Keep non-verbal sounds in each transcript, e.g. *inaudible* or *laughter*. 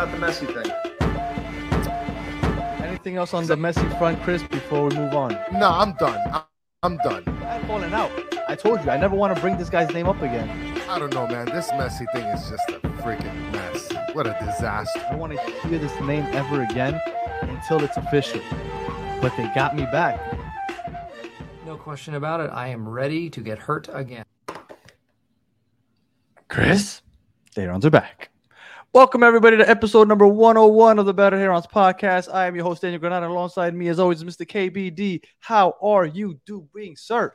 about the Messi thing. Anything else on the Messi front, Chris, before we move on? No, I'm done. I'm, I'm done. I'm falling out. I told you, I never want to bring this guy's name up again. I don't know, man. This Messi thing is just a freaking mess. What a disaster. I don't want to hear this name ever again until it's official. But they got me back. No question about it. I am ready to get hurt again. Chris, the Herons are back. Welcome everybody to episode number 101 of the Better Herons podcast. I am your host Daniel Granada. Alongside me, as always, Mr. KBD. How are you doing, sir?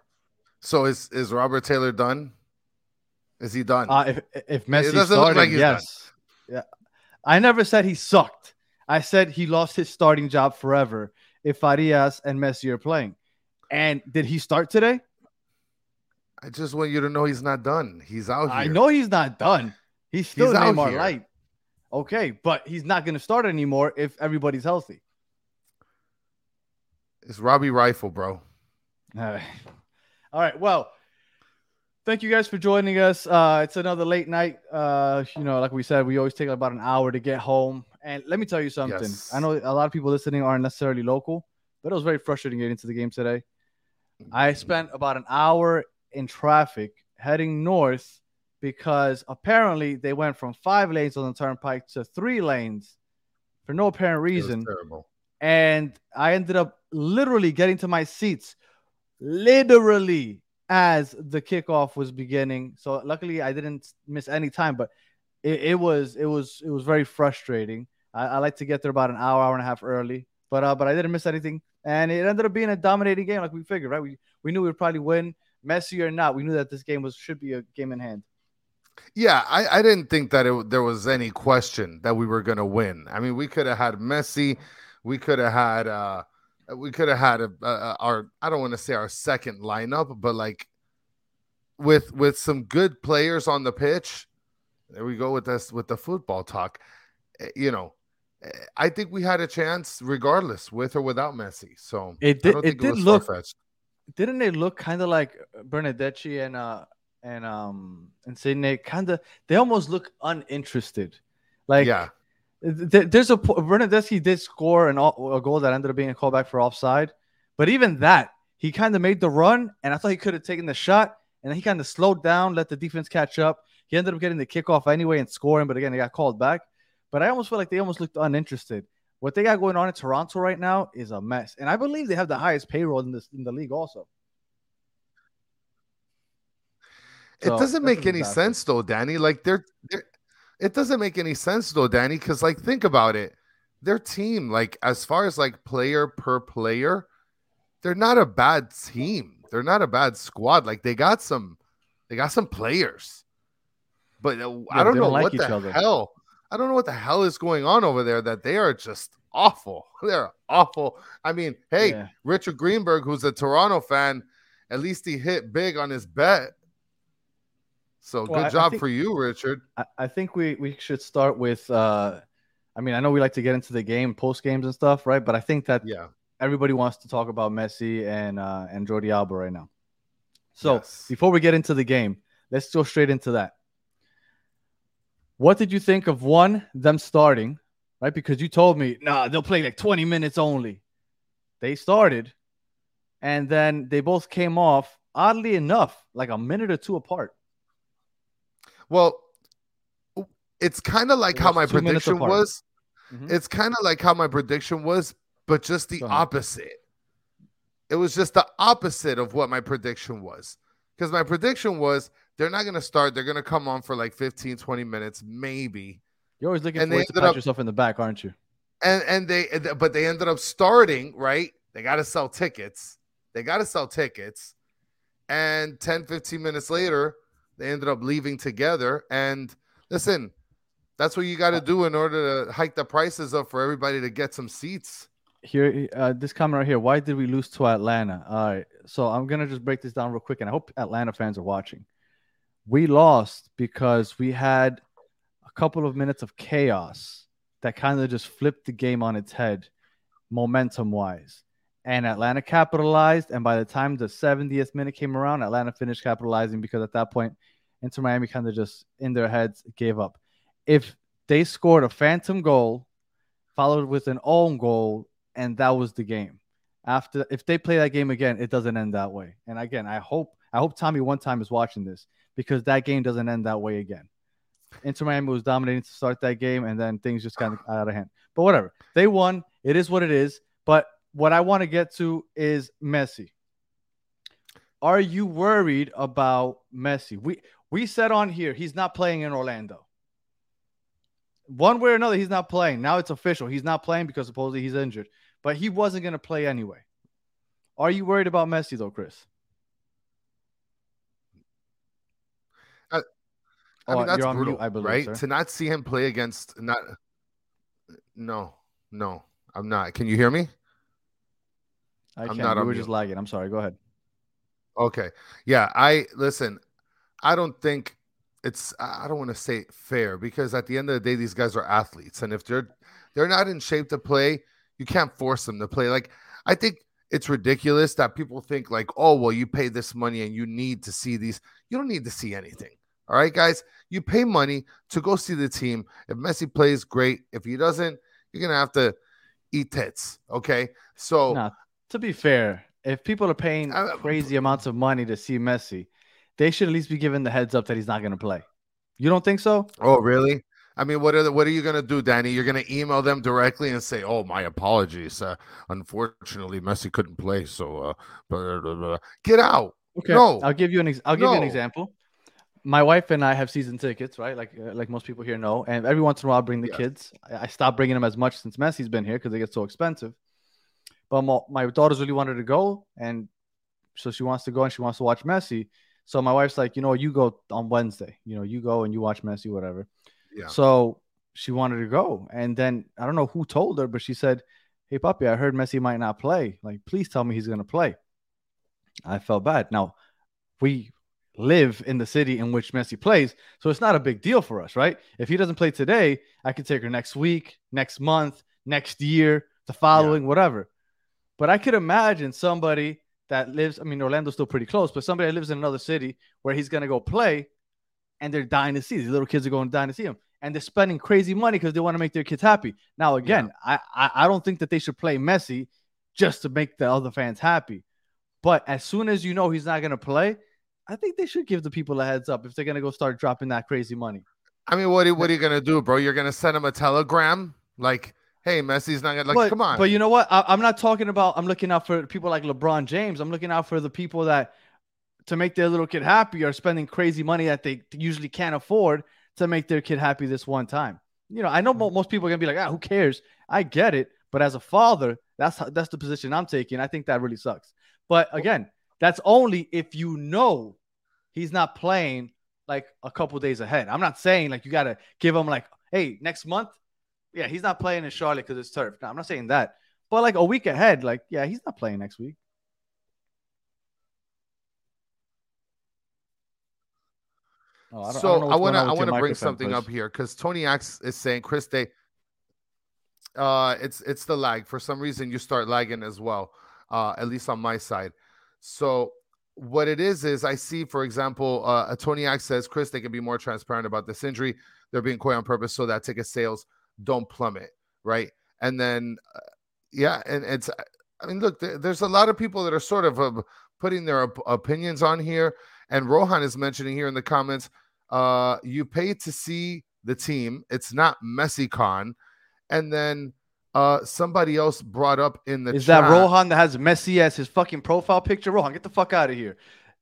So is is Robert Taylor done? Is he done? Uh, if if Messi doesn't look started, like he's yes, yeah. I never said he sucked. I said he lost his starting job forever if Farias and Messi are playing. And did he start today? I just want you to know he's not done. He's out here. I know he's not done. He's still He's out Neymar here. light. Okay, but he's not going to start anymore if everybody's healthy. It's Robbie Rifle, bro. All right. *laughs* All right. Well, thank you guys for joining us. Uh, it's another late night. Uh, you know, like we said, we always take about an hour to get home. And let me tell you something. Yes. I know a lot of people listening aren't necessarily local, but it was very frustrating getting to the game today. I spent about an hour in traffic heading north because apparently they went from five lanes on the turnpike to three lanes for no apparent reason terrible. and I ended up literally getting to my seats literally as the kickoff was beginning. So luckily I didn't miss any time, but it, it was it was it was very frustrating. I, I like to get there about an hour, hour and a half early, but uh, but I didn't miss anything, and it ended up being a dominating game, like we figured, right? We we knew we'd probably win, Messi or not. We knew that this game was should be a game in hand. Yeah, I, I didn't think that it, there was any question that we were going to win. I mean, we could have had Messi, we could have had uh we could have had a, a, our I don't want to say our second lineup, but like with with some good players on the pitch. There we go with this with the football talk. Eh, You know, eh, I think we had a chance regardless with or without Messi. So It did- it did look- didn't they look kind of like Bernadette and uh and um and Sydney kind of they almost look uninterested. Like yeah. th- there's a Bernadette did score an, a goal that ended up being a callback for offside but even that he kind of made the run and I thought he could have taken the shot and then he kind of slowed down let the defense catch up. He ended up getting the kickoff anyway and scoring but again he got called back. But I almost feel like they almost looked uninterested. What they got going on in Toronto right now is a mess and I believe they have the highest payroll in this in the league also It doesn't make any sense though, Danny. Like they're, they're it doesn't make any sense though, Danny, because like think about it. Their team, like as far as like player per player, they're not a bad team. They're not a bad squad. Like they got some they got some players. But uh, I don't know like what the other. hell. I don't know what the hell is going on over there that they are just awful. *laughs* They're awful. I mean, hey, Yeah. Richard Greenberg, who's a Toronto fan, at least he hit big on his bet. So Well, good I job think- for you, Richard. I, I think we, we should start with uh I mean I know we like to get into the game post games and stuff, right? But I think that Yeah. everybody wants to talk about Messi and uh and Jordi Alba right now. So Yes. before we get into the game, let's go straight into that. What did you think of one them starting, right? Because you told me, nah, they'll play like 20 minutes only. They started, and then they both came off, oddly enough, like a minute or two apart. Well, it's kind of like how my prediction was. Mhm. It's kind of like how my prediction was, but just the opposite. It was just the opposite of what my prediction was. Because my prediction was they're not going to start. They're going to come on for like 15, 20 minutes, maybe. You're always looking And for ways to pat up- yourself in the back, aren't you? and and they but they ended up starting right they got to sell tickets they got to sell tickets and 10 15 minutes later they ended up leaving together and listen that's what you got to do in order to hike the prices up for everybody to get some seats Here, uh, this comment right here. Why did we lose to Atlanta? All right, so I'm gonna just break this down real quick, and I hope Atlanta fans are watching. We lost because we had a couple of minutes of chaos that kind of just flipped the game on its head, momentum wise. And Atlanta capitalized. And by the time the 70th minute came around, Atlanta finished capitalizing because at that point, Inter Miami kind of just in their heads gave up. If They scored a phantom goal, followed with an own goal, and that was the game. After if they play that game again, it doesn't end that way. And again, I hope I hope Tommy one time is watching this because that game doesn't end that way again. Inter Miami was dominating to start that game, and then things just kind of out of hand. But whatever, they won. It is what it is. But what I want to get to is Messi. Are you worried about Messi? We we said on here he's not playing in Orlando. One way or another, he's not playing. Now it's official. He's not playing because supposedly he's injured, but he wasn't going to play anyway. Are you worried about Messi though, Chris? Uh, I, I mean, Oh, that's brutal, mute, I believe, right? sir. To not see him play against not. No, no, I'm not. Can you hear me? I I'm can't. not we were mute. just lagging. I'm sorry. Go ahead. Okay. Yeah, I listen. I don't think it's I don't want to say fair because at the end of the day these guys are athletes and if they're they're not in shape to play, you can't force them to play. Like I think it's ridiculous that people think like, "Oh, well, you pay this money and you need to see these." You don't need to see anything. All right, guys? You pay money to go see the team. If Messi plays, great. If he doesn't, you're going to have to eat tits, okay? So Nah, to be fair, if people are paying Uh, crazy amounts of money to see Messi, they should at least be given the heads up that he's not going to play. You don't think so? Oh, really? I mean, what are the, what are you gonna do, Danny? You're gonna email them directly and say, "Oh, my apologies. Uh, unfortunately, Messi couldn't play, so uh, blah, blah, blah." get out." Okay. No. I'll give you an ex- I'll give you an example. My wife and I have season tickets, right? Like uh, like most people here know. And every once in a while, I bring the kids. I, I stopped bringing them as much since Messi's been here because they get so expensive. But my, my daughters really wanted to go, and so she wants to go and she wants to watch Messi. So my wife's like, you know, you go on Wednesday. You know, you go and you watch Messi, whatever. Yeah. So she wanted to go, and then I don't know who told her, but she said, "Hey, puppy, I heard Messi might not play. Like, please tell me he's gonna play." I felt bad. Now, we live in the city in which Messi plays, so it's not a big deal for us, right? If he doesn't play today, I could take her next week, next month, next year, the following, whatever. But I could imagine somebody that lives, I mean, Orlando's still pretty close, but somebody that lives in another city where he's going to go play and they're dying to see. These little kids are going dying to see him. And they're spending crazy money because they want to make their kids happy. Now, again, I, I I don't think that they should play Messi just to make the other fans happy. But as soon as you know he's not going to play, I think they should give the people a heads up if they're going to go start dropping that crazy money. I mean, what are, what are you gonna do, bro? You're gonna send him a telegram like, "Hey, Messi's not gonna like." but, come on. But you know what? I, I'm not talking about. I'm looking out for people like LeBron James. I'm looking out for the people that, to make their little kid happy, are spending crazy money that they usually can't afford to make their kid happy this one time. You know, I know mo- most people are gonna be like, ah, who cares? I get it, but as a father, that's that's the position I'm taking. I think that really sucks. But again, that's only if you know he's not playing like a couple days ahead. I'm not saying like you gotta give him like, hey, next month, yeah, he's not playing in Charlotte because it's turf. No, I'm not saying that. But like a week ahead, like, yeah, he's not playing next week. Oh, I so I want to I want to bring something Chris. up here because Tony Axe is saying, Chris, they, uh, it's it's the lag. For some reason, you start lagging as well. Uh, at least on my side. So what it is is I see, for example, uh, Tony Axe says, Chris, they can be more transparent about this injury. They're being coy on purpose so that ticket sales don't plummet, right? And then, uh, yeah, and it's. I mean, look, there, there's a lot of people that are sort of uh, putting their op- opinions on here, and Rohan is mentioning here in the comments, uh, you pay to see the team. It's not Messi Con, and then uh, somebody else brought up in the Is chat, that Rohan that has Messi as his fucking profile picture? Rohan, get the fuck out of here.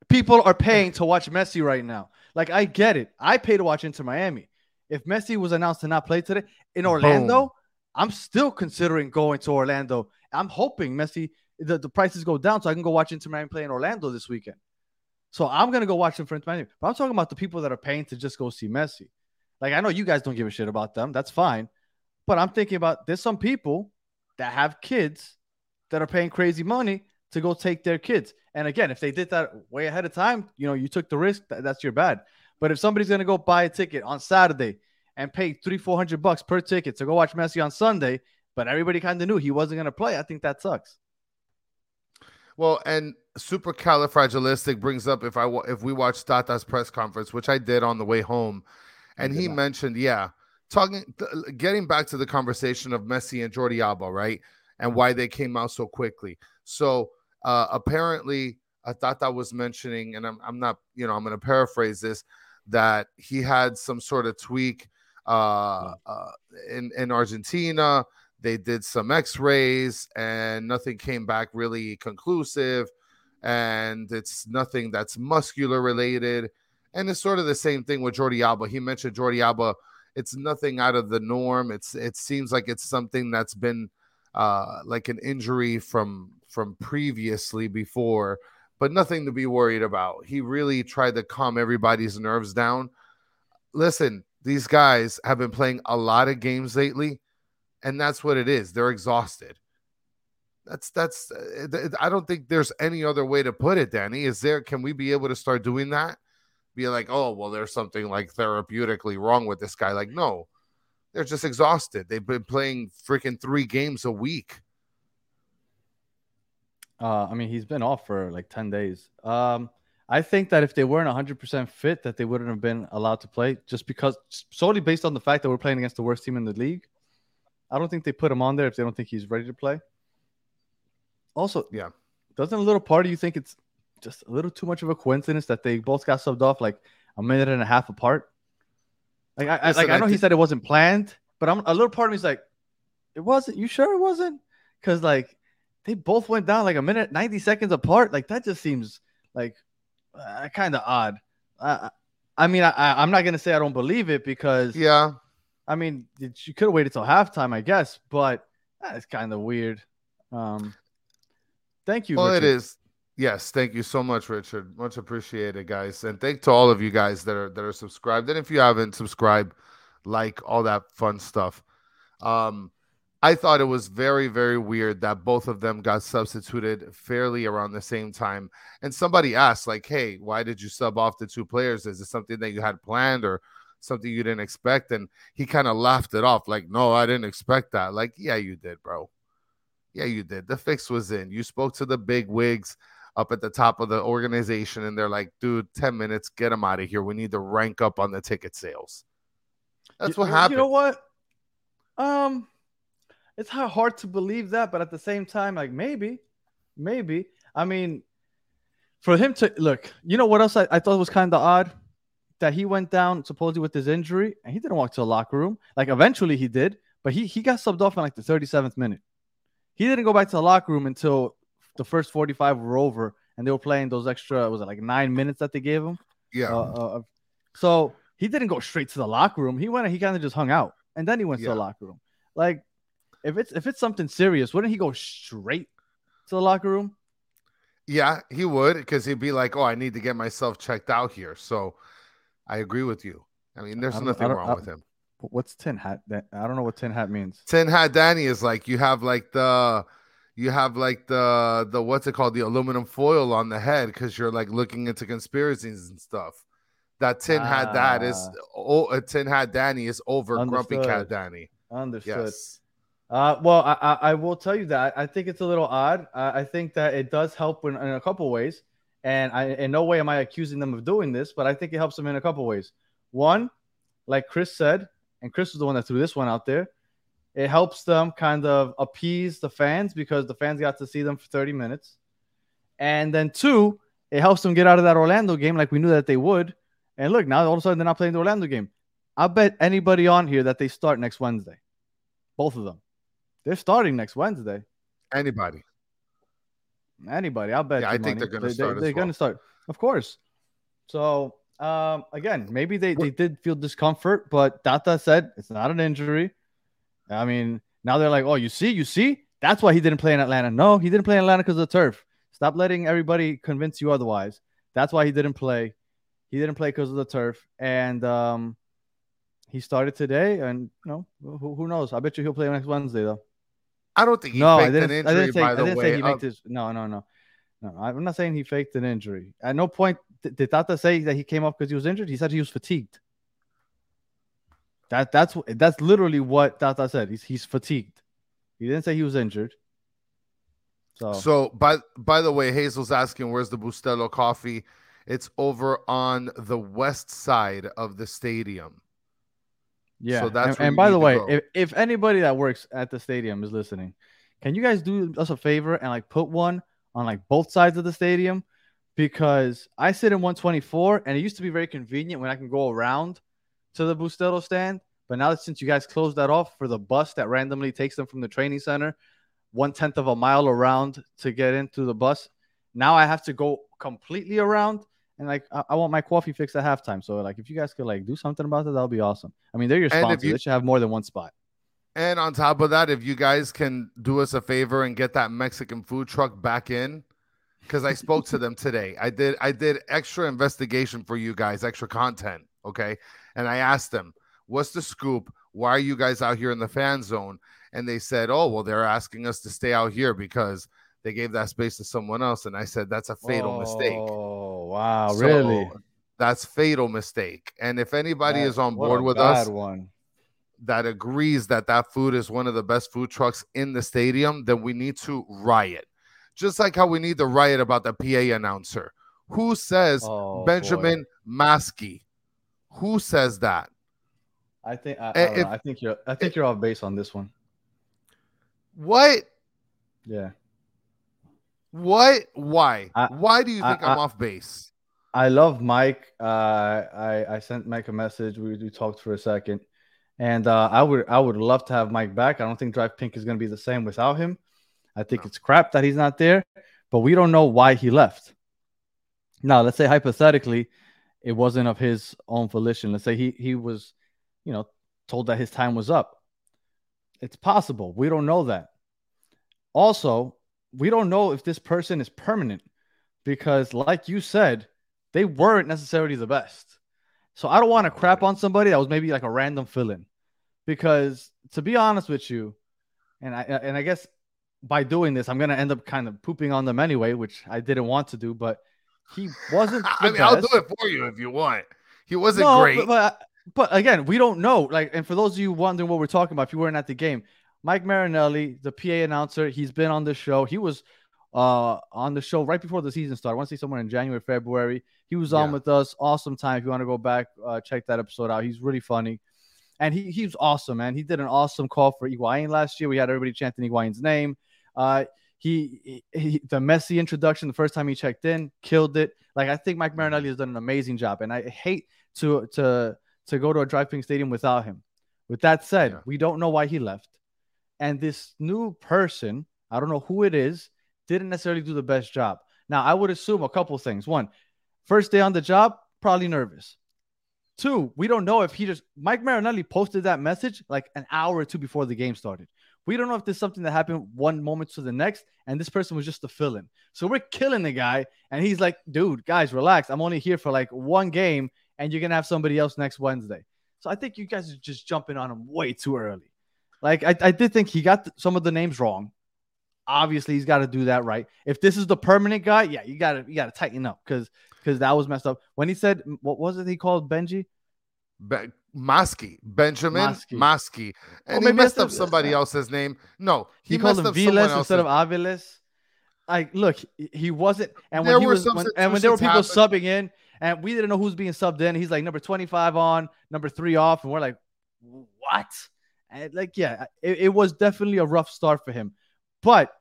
People are paying to watch Messi right now. Like, I get it. I pay to watch Inter Miami. If Messi was announced to not play today in Orlando, Boom. I'm still considering going to Orlando. I'm hoping Messi, the, the prices go down so I can go watch Inter Miami play in Orlando this weekend. So I'm going to go watch them for Inter Miami. But I'm talking about the people that are paying to just go see Messi. Like, I know you guys don't give a shit about them. That's fine. But I'm thinking about there's some people that have kids that are paying crazy money to go take their kids. And again, if they did that way ahead of time, you know, you took the risk, that, that's your bad. But if somebody's gonna go buy a ticket on Saturday and pay three, four hundred bucks per ticket to go watch Messi on Sunday, but everybody kind of knew he wasn't gonna play, I think that sucks. Well, and supercalifragilistic brings up if I if we watched Tata's press conference, which I did on the way home, and he mentioned, yeah, talking, th- getting back to the conversation of Messi and Jordi Alba, right, and why they came out so quickly. So uh, apparently, I thought that was mentioning, and I'm, I'm not, you know, I'm going to paraphrase this, that he had some sort of tweak uh, uh, in in Argentina. They did some X-rays, and nothing came back really conclusive, and it's nothing that's muscular related. And it's sort of the same thing with Jordi Alba. He mentioned Jordi Alba. It's nothing out of the norm. It's it seems like it's something that's been uh, like an injury from from previously before, but nothing to be worried about. He really tried to calm everybody's nerves down. Listen, these guys have been playing a lot of games lately, and that's what it is. They're exhausted. That's that's. Uh, I don't think there's any other way to put it, Danny. Is there? Can we be able to start doing that? Be like, oh well, there's something like therapeutically wrong with this guy. Like, no, they're just exhausted. They've been playing freaking three games a week. Uh, I mean, he's been off for like 10 days. Um, I think that if they weren't 100% fit, that they wouldn't have been allowed to play just because solely based on the fact that we're playing against the worst team in the league. I don't think they put him on there if they don't think he's ready to play. Also, yeah, doesn't a little part of you think it's just a little too much of a coincidence that they both got subbed off like a minute and a half apart? Like I, Listen, like I know I he said it wasn't planned, but I'm a little part of me's like, it wasn't. You sure it wasn't? Because like they both went down like a minute, ninety seconds apart. Like that just seems like uh, kind of odd. Uh, I mean, I, I'm not gonna say I don't believe it because yeah, I mean, you could have waited till halftime, I guess, but that's kind of weird. Um, thank you. Well, Richard. it is. Yes, thank you so much, Richard. Much appreciated, guys, and thank to all of you guys that are that are subscribed. And if you haven't subscribed, like all that fun stuff. Um, I thought it was very, very weird that both of them got substituted fairly around the same time. And somebody asked, like, "Hey, why did you sub off the two players? Is it something that you had planned or something you didn't expect?" And he kind of laughed it off, like, "No, I didn't expect that." Like, yeah, you did, bro. Yeah, you did. The fix was in. You spoke to the big wigs up at the top of the organization and they're like, dude, 10 minutes, get them out of here. We need to rank up on the ticket sales. That's what happened. You know what? Um, it's hard to believe that, but at the same time, like maybe, maybe. I mean, for him to look, you know what else I, I thought was kind of odd? That he went down supposedly with his injury and he didn't walk to the locker room. Like eventually he did, but he he got subbed off in like the 37th minute. He didn't go back to the locker room until the first 45 were over and they were playing those extra was it like nine minutes that they gave him yeah uh, uh, so he didn't go straight to the locker room he went he kind of just hung out and then he went yeah. to the locker room like if it's if it's something serious wouldn't he go straight to the locker room yeah he would because he'd be like oh i need to get myself checked out here so i agree with you i mean there's I nothing wrong with him what's tin hat i don't know what tin hat means tin hat danny is like you have like the you have like the the what's it called the aluminum foil on the head because you're like looking into conspiracies and stuff. That tin ah. hat that is oh a tin hat Danny is over Understood. grumpy cat Danny. Understood. Yes. Uh, well, I, I, I, will tell you that I think it's a little odd. I think that it does help in, in a couple ways, and I in no way am I accusing them of doing this, but I think it helps them in a couple ways. One, like Chris said, and Chris was the one that threw this one out there. It helps them kind of appease the fans because the fans got to see them for 30 minutes. And then two, it helps them get out of that Orlando game like we knew that they would. And look, now all of a sudden they're not playing the Orlando game. I bet anybody on here that they start next Wednesday. Both of them. They're starting next Wednesday. Anybody. Anybody. I'll bet. Yeah, I think money. they're going to start. They, are well. going to start. Of course. So, um, again, maybe they, they did feel discomfort, but Tata said it's not an injury. I mean, now they're like, oh, you see, you see, that's why he didn't play in Atlanta. No, he didn't play in Atlanta because of the turf. Stop letting everybody convince you otherwise. That's why he didn't play. He didn't play because of the turf, and um, he started today. And you know, who, who knows? I bet you he'll play next Wednesday though. I don't think he no, faked an injury. I didn't say, by the I didn't way, say he uh, faked his. No, no, no, no. I'm not saying he faked an injury. At no point did, did Tata say that he came off because he was injured. He said he was fatigued. That that's that's literally what Tata said. He's he's fatigued. He didn't say he was injured. So So by by the way, Hazel's asking where's the Bustelo coffee? It's over on the west side of the stadium. Yeah. So that's and, and by the way, if, if anybody that works at the stadium is listening, can you guys do us a favor and like put one on like both sides of the stadium? Because I sit in 124 and it used to be very convenient when I can go around to the Bustelo stand. But now that since you guys closed that off for the bus that randomly takes them from the training center, one tenth of a mile around to get into the bus, now I have to go completely around and like I, I want my coffee fixed at halftime. So like if you guys could like do something about that, that'll be awesome. I mean, they're your sponsors. you- they should have more than one spot. And on top of that, if you guys can do us a favor and get that Mexican food truck back in, because I spoke to them today. I did I did extra investigation for you guys, extra content. Okay. And I asked them, what's the scoop? Why are you guys out here in the fan zone? And they said, Oh, well, they're asking us to stay out here because they gave that space to someone else. And I said, That's a fatal mistake. Oh. Wow, So, really? That's fatal mistake. And if anybody That- is on board with us, One. that agrees that that food is one of the best food trucks in the stadium, then we need to riot. Just like how we need to riot about the PA announcer. Who says Oh, Benjamin Maskey? Who says that? I think I, I, Eh, don't know. if- I think you're I think you're off base on this one. What? Yeah. What? Why? I- Why do you think I, am off base? I love Mike. Uh, I I sent Mike a message. We, we talked for a second, and uh, I would I would love to have Mike back. I don't think DRV PNK is going to be the same without him. I think No. it's crap that he's not there, but we don't know why he left. Now, let's say hypothetically, it wasn't of his own volition. Let's say he he was, you know, told that his time was up. It's possible. We don't know that. Also, we don't know if this person is permanent because, like you said, they weren't necessarily the best. So I don't want to crap on somebody that was maybe like a random fill-in, because to be honest with you, and I and I guess by doing this, I'm gonna end up kind of pooping on them anyway, which I didn't want to do, but he wasn't. *laughs* I mean, I'll do it for you if you want. He wasn't No, great. But, but but again, we don't know. Like, and for those of you wondering what we're talking about, if you weren't at the game, Mike Marinelli, the PA announcer, he's been on the show. He was uh on the show right before the season started. I want to say somewhere in January, February. He was on Yeah. with us. Awesome time. If you want to go back, uh, check that episode out. He's really funny. And he he's awesome, man. He did an awesome call for Higuain last year. We had everybody chanting Higuain's name. Uh, he, he, he the Messi introduction the first time he checked in killed it. Like I think Mike Marinelli has done an amazing job, and I hate to to to go to a DRV PNK stadium without him. With that said, Yeah. we don't know why he left, and this new person, I don't know who it is, didn't necessarily do the best job. Now I would assume a couple things. One, first day on the job, probably nervous. Two, we don't know if he just Mike Marinelli posted that message like an hour or two before the game started. We don't know if there's something that happened one moment to the next, and this person was just a fill-in. So we're killing the guy, and he's like, "Dude, guys, relax. I'm only here for like one game, and you're gonna have somebody else next Wednesday." So I think you guys are just jumping on him way too early. Like I, I did think he got th- some of the names wrong. Obviously, he's got to do that right. If this is the permanent guy, yeah, you gotta you gotta tighten up because because that was messed up. When he said what was it he called Benji? Be- Maskey, Benjamin Maskey. Maskey, and he messed up somebody *laughs* else's name. No, He, he, called him Viles instead of Aviles. Like, look, he- he wasn't. And There when he were was, when, and when there were people situations subbing in, and we didn't know who's being subbed in, he's like number twenty-five on, number three off, and we're like, what? And like, yeah, it, it was definitely a rough start for him, but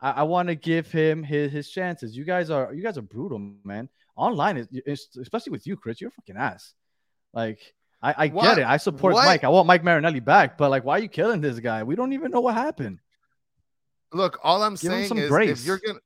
I, I want to give him his his chances. You guys are you guys are brutal, man. Online especially with you, Chris. You're a fucking ass. Like. I, I What? get it. I support What? Mike. I want Mike Marinelli back, but like, why are you killing this guy? We don't even know what happened. Look, all I'm Give saying some is grace. if you're gonna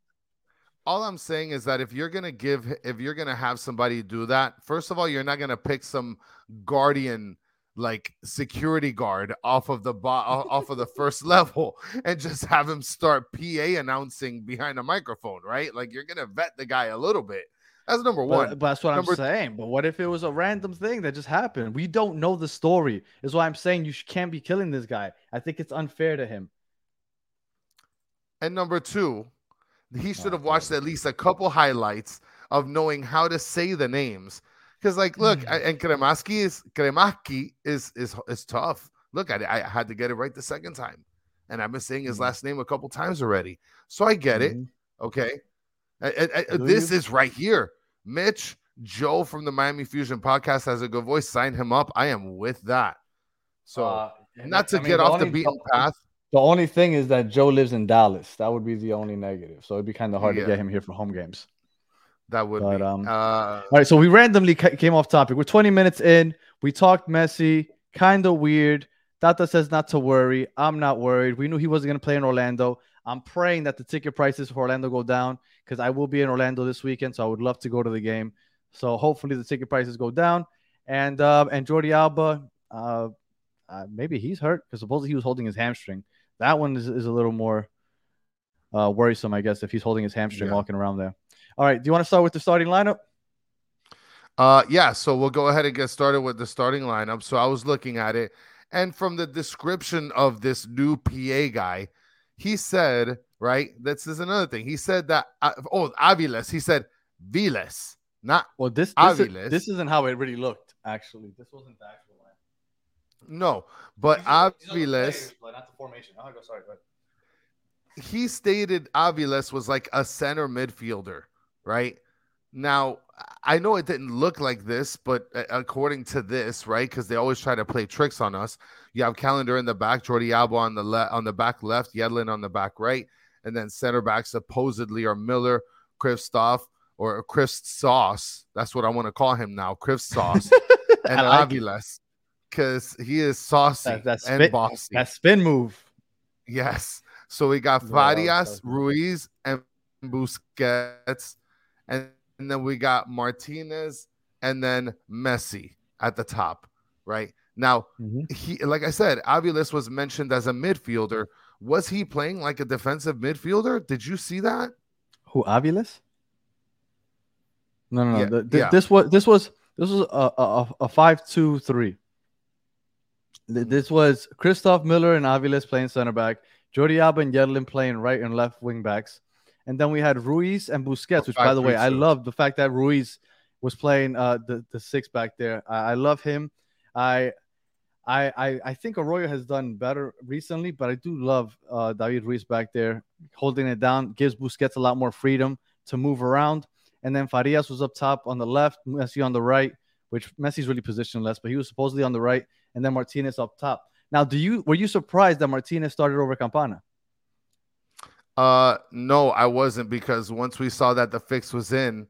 all I'm saying is that if you're gonna give if you're gonna have somebody do that, first of all, you're not gonna pick some guardian like security guard off of the bo- off of the first *laughs* level and just have him start PA announcing behind a microphone, right? Like you're gonna vet the guy a little bit. That's number one. But, but that's what Number- I'm saying. But what if it was a random thing that just happened? We don't know the story. Is why I'm saying you can't be killing this guy. I think it's unfair to him. And number two, he oh should have Oh, watched at least a couple highlights of knowing how to say the names. Because, like, look, Mm. I- and Cremaschi is Kremaki is is is tough. Look, I, I had to get it right the second time, and I've been saying his Mhm. last name a couple times already, so I get it. Mhm. Okay, I- I- I- this you? is right here. Mitch Joe from the Miami Fusion podcast has a good voice. Sign him up. I am with that. So Uh, not to I mean, get the off the only- beaten path. The only thing is that Joe lives in Dallas. That would be the only negative. So it'd be kind of hard Yeah. to get him here for home games. That would But, be. um, uh, All right, so we randomly ca- came off topic. We're 20 minutes in. We talked Messi, kind of weird. Tata says not to worry. I'm not worried. We knew he wasn't going to play in Orlando. I'm praying that the ticket prices for Orlando go down because I will be in Orlando this weekend, so I would love to go to the game. So hopefully the ticket prices go down. And uh, and Jordi Alba, uh, uh, maybe he's hurt because supposedly he was holding his hamstring. That one is, is a little more uh, worrisome, I guess, if he's holding his hamstring Yeah. walking around there. All right, do you want to start with the starting lineup? Uh, yeah, so we'll go ahead and get started with the starting lineup. So I was looking at it, and from the description of this new PA guy, he said, right, this is another thing. He said that, uh, oh, Aviles, he said Viles, not, Well, this this, Is, this isn't how it really looked. Actually, this wasn't the actual line. no, but These are the- these the Aviles, players, but not the formation. Oh, go sorry. Go ahead. he stated Aviles was like a center midfielder, right? Now, I know it didn't look like this, but according to this, right? Because they always try to play tricks on us. You have Callender in the back, Jordi Alba on the left, on the back left, Yedlin on the back right, and then center back supposedly are Miller, Kristoff, or Chris Sauce. That's what I want to call him now, Chris Sauce, *laughs* and like. Aviles, because he is saucy That- that and bossy. That spin move. Yes. So we got Farias, Ruiz, and Busquets, and, and then we got Martinez, and then Messi at the top. Right now, Mhm. he like I said, Aviles was mentioned as a midfielder. Was he playing like a defensive midfielder? Did you see that? Who Aviles? No, no, no. Yeah, the- the- yeah. This was this was this was a a, a- five two three. Th- This was Christoph Miller and Aviles playing center back, Jordi Alba and Yedlin playing right and left wing backs, and then we had Ruiz and Busquets. Which, by the way, I love the fact that Ruiz was playing uh, the the six back there. I, I love him. I. I, I, I think Arroyo has done better recently, but I do love uh, David Ruiz back there holding it down, gives Busquets a lot more freedom to move around. And then Farias was up top on the left, Messi on the right, which Messi's really positionless, but he was supposedly on the right, and then Martinez up top. Now, do you were you surprised that Martinez started over Campana? Uh no, I wasn't because once we saw that the fix was in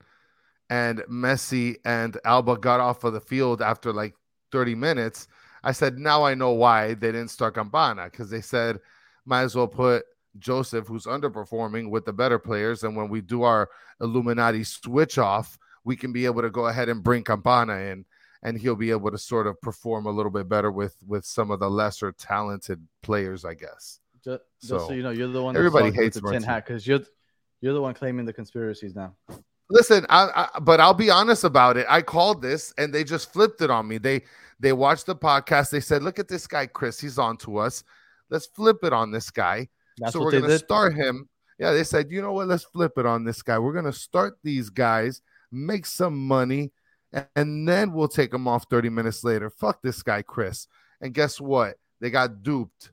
and Messi and Alba got off of the field after like 30 minutes, I said now I know why they didn't start Campana because they said might as well put Josef who's underperforming with the better players and when we do our Illuminati switch off, we can be able to go ahead and bring Campana in and he'll be able to sort of perform a little bit better with with some of the lesser talented players, I guess. Just, just so, So, you know, you're the one. that's everybody hates the tin hat because you're you're the one claiming the conspiracies now. Listen, I, I but I'll be honest about it. I called this and they just flipped it on me. They they watched the podcast. They said, "Look at this guy, Chris. He's on to us. Let's flip it on this guy." That's so what we're gonna did. start him. Yeah, they said, "You know what? Let's flip it on this guy. We're gonna start these guys, make some money, and then we'll take them off 30 minutes later. Fuck this guy, Chris." And guess what? They got duped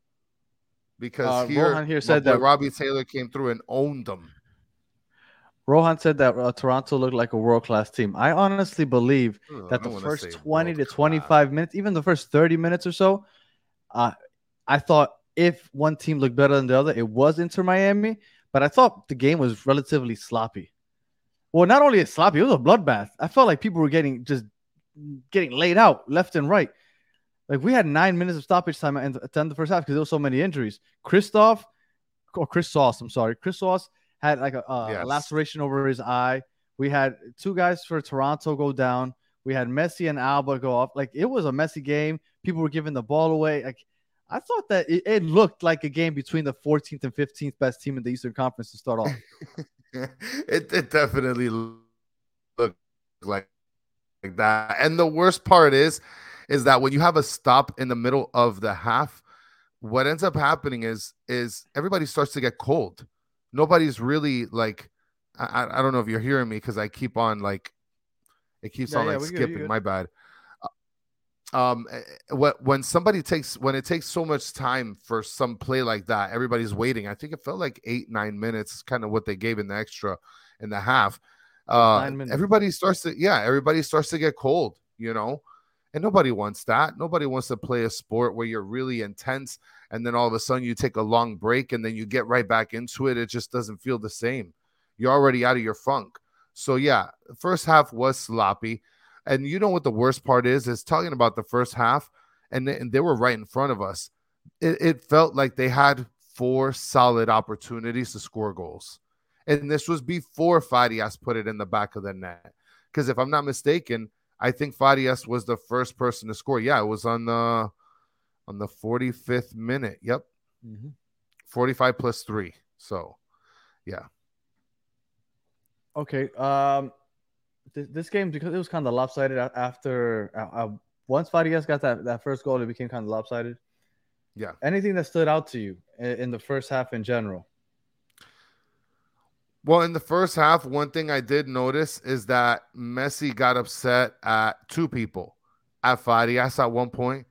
because Uh, here, Rohan here said that- Robbie Taylor came through and owned them. Rohan said that uh, Toronto looked like a world class team. I honestly believe I that the first 20 to 25 minutes, even the first 30 minutes or so, uh, I thought if one team looked better than the other, it was Inter Miami. But I thought the game was relatively sloppy. Well, not only is sloppy, it was a bloodbath. I felt like people were getting just getting laid out left and right. Like we had nine minutes of stoppage time at the end of the first half because there were so many injuries. Christoph or Chris Sauce, I'm sorry, Chris Sauce had like a, a Yes. laceration over his eye. We had two guys for Toronto go down. We had Messi and Alba go off. Like it was a messy game. People were giving the ball away. Like I thought that it, it looked like a game between the 14th and 15th best team in the Eastern Conference to start off. *laughs* it, it definitely looked like, like that. And the worst part is, is that when you have a stop in the middle of the half, what ends up happening is is everybody starts to get cold. Nobody's really like, I, I- don't know if you're hearing me because I keep on like, it keeps Yeah, on yeah, like skipping. good. My bad. Um, eh, what when somebody takes when it takes so much time for some play like that, everybody's waiting. I think it felt like eight nine minutes, kind of what they gave in the extra in the half. Uh, everybody starts to yeah, everybody starts to get cold, you know, And nobody wants that. Nobody wants to play a sport where you're really intense and then all of a sudden you take a long break and then you get right back into it. It just doesn't feel the same. You're already out of your funk. So yeah, first half was sloppy. And you know what the worst part is? Is talking about the first half, and, and they were right in front of us. It, it felt like they had four solid opportunities to score goals. And this was before Farias put it in the back of the net. Because if I'm not mistaken, I think Farias was the first person to score. Yeah, it was on the on the 45th minute. Yep. Mm-hmm. 45 plus three. So, yeah. Okay. Um, th- this game because it was kind of lopsided after uh, uh, once Farias got that that first goal, it became kind of lopsided. Yeah. Anything that stood out to you in, in the first half in general? Well, in the first half, one thing I did notice is that Messi got upset at two people, at Farias at one point,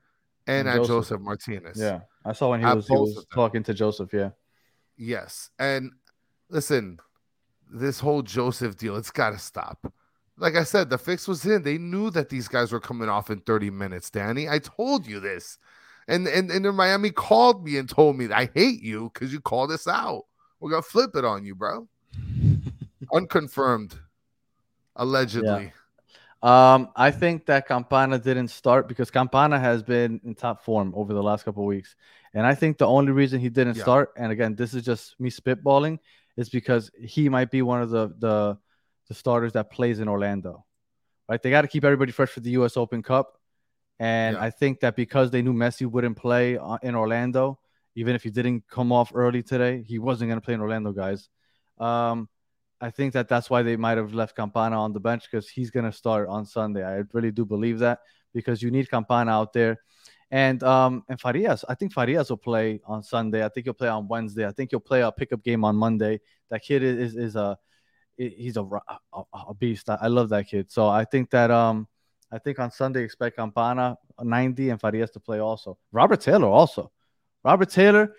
and, and at Joseph. Josef Martinez. Yeah, I saw when he was, he was talking to Josef. Yeah. Yes, and listen, this whole Josef deal, it's got to stop. Like I said, the fix was in. They knew that these guys were coming off in 30 minutes, Danny. I told you this. And and, and Miami called me and told me I hate you because you called us out. We're gonna flip it on you, bro. Unconfirmed, allegedly. Yeah. Um, I think that Campana didn't start because Campana has been in top form over the last couple weeks, and I think the only reason he didn't yeah. start, and again, this is just me spitballing, is because he might be one of the the, the starters that plays in Orlando. Right? They got to keep everybody fresh for the U.S. Open Cup, and yeah. I think that because they knew Messi wouldn't play uh, in Orlando, even if he didn't come off early today, he wasn't going to play in Orlando, guys. Um, I think that that's why they might have left Campana on the bench because he's going to start on Sunday. I really do believe that because you need Campana out there. And um and Farias, I think Farias will play on Sunday. I think he'll play on Wednesday. I think he'll play a pickup game on Monday. That kid is is a he's a, a, a beast. I love that kid. So I think that um I think on Sunday expect Campana 90 and Farias to play also. Robert Taylor also. Robert Taylor,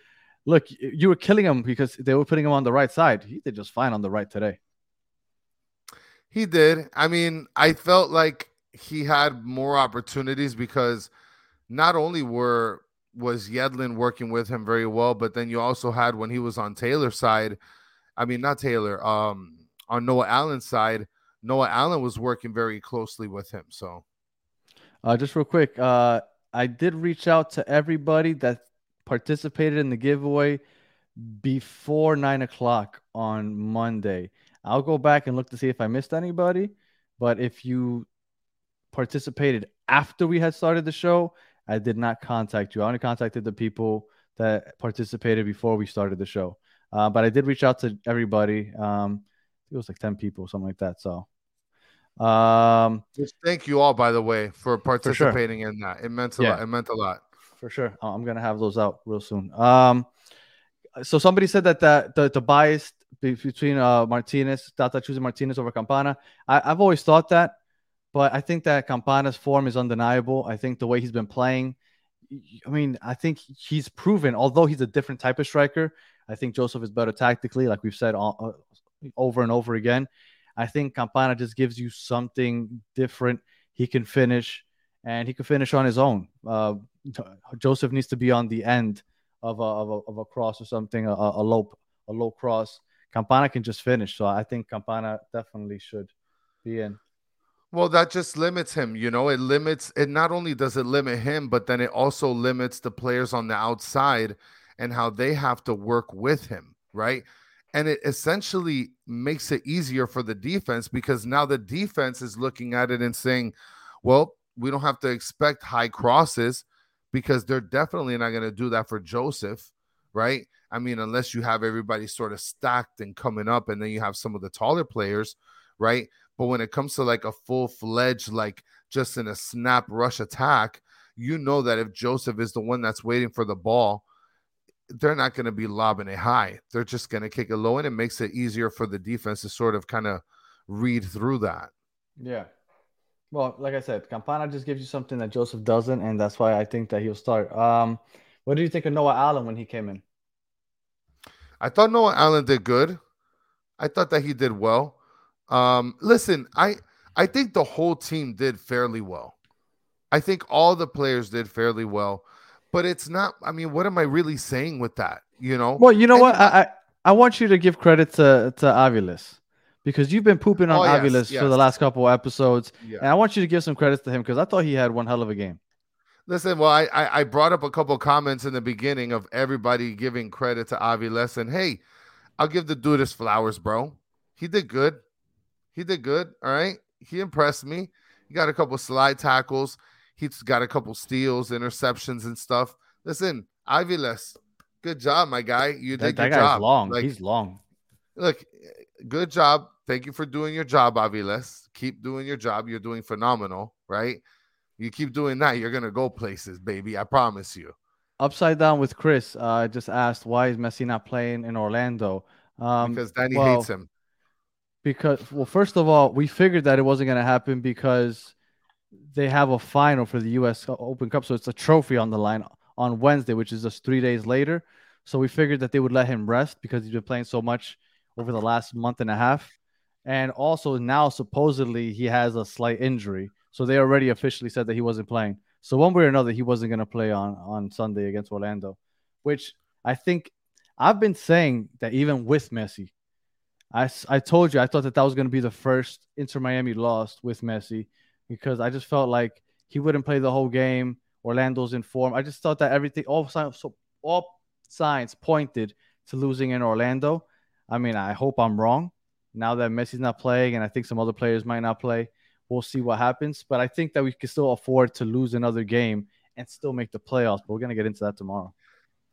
look, you were killing him because they were putting him on the right side. He did just fine on the right today. He did. I mean, I felt like he had more opportunities because not only were was Yedlin working with him very well, but then you also had when he was on Taylor's side, I mean not Taylor, um on Noah Allen's side, Noah Allen was working very closely with him. So uh just real quick, uh I did reach out to everybody that participated in the giveaway before nine o'clock on Monday. I'll go back and look to see if I missed anybody. But if you participated after we had started the show, I did not contact you. I only contacted the people that participated before we started the show. Uh, but I did reach out to everybody. Um, it was like 10 people, something like that. So, um, just thank you all, by the way, for participating for sure. in that. It meant a yeah. lot. It meant a lot for sure. I'm gonna have those out real soon. Um, so somebody said that the the, the bias between uh Martinez, Tata choosing Martinez over Campana. I, I've always thought that, but I think that Campana's form is undeniable. I think the way he's been playing, I mean, I think he's proven. Although he's a different type of striker, I think Josef is better tactically, like we've said all, uh, over and over again. I think Campana just gives you something different. He can finish, and he could finish on his own. Uh, Josef needs to be on the end of a, of a, of a cross or something, a, a, low a low cross. Campana can just finish, so I think Campana definitely should be in. Well, that just limits him. You know, it limits. It not only does it limit him, but then it also limits the players on the outside and how they have to work with him, right? And it essentially makes it easier for the defense because now the defense is looking at it and saying, well, we don't have to expect high crosses because they're definitely not going to do that for Josef, right? I mean, unless you have everybody sort of stacked and coming up, and then you have some of the taller players, right? But when it comes to like a full fledged, like just in a snap rush attack, you know that if Josef is the one that's waiting for the ball, they're not going to be lobbing it high. They're just going to kick it low, and it makes it easier for the defense to sort of kind of read through that. Yeah. Well, like I said, Campana just gives you something that Josef doesn't, and that's why I think that he'll start. Um, what do you think of Noah Allen when he came in? I thought Noah Allen did good. I thought that he did well. Um, listen, I I think the whole team did fairly well. I think all the players did fairly well, but it's not. I mean, what am I really saying with that? You know. Well, you know And what? I, I I want you to give credit to to Aviles because you've been pooping on Oh, yes, Aviles for the last couple of episodes, Yeah. and I want you to give some credits to him because I thought he had one hell of a game. Listen, well, I, I brought up a couple comments in the beginning of everybody giving credit to Aviles, and hey, I'll give the dude his flowers, bro. He did good. He did good. All right, he impressed me. He got a couple slide tackles. He's got a couple steals, interceptions, and stuff. Listen, Aviles, good job, my guy. You That, did that guy's job. long. Like, He's long. look, good job. Thank you for doing your job, Aviles. Keep doing your job. You're doing phenomenal, right? You keep doing that, you're gonna go places, baby. I promise you. Upside down with Chris. Uh, just asked why is Messi not playing in Orlando? Um, because Danny well, hates him. because well first of all we figured that it wasn't going to happen because they have a final for the us open cup so it's a trophy on the line on wednesday which is just three days later so we figured that they would let him rest because he's been playing so much over the last month and a half and also now supposedly he has a slight injury so they already officially said that he wasn't playing so one way or another he wasn't going to play on on sunday against orlando which i think i've been saying that even with messi I, I told you I thought that that was going to be the first Inter Miami loss with Messi because I just felt like he wouldn't play the whole game. Orlando's in form. I just thought that everything all signs so all signs pointed to losing in Orlando. I mean, I hope I'm wrong. Now that Messi's not playing, and I think some other players might not play, we'll see what happens. But I think that we can still afford to lose another game and still make the playoffs. But we're gonna get into that tomorrow.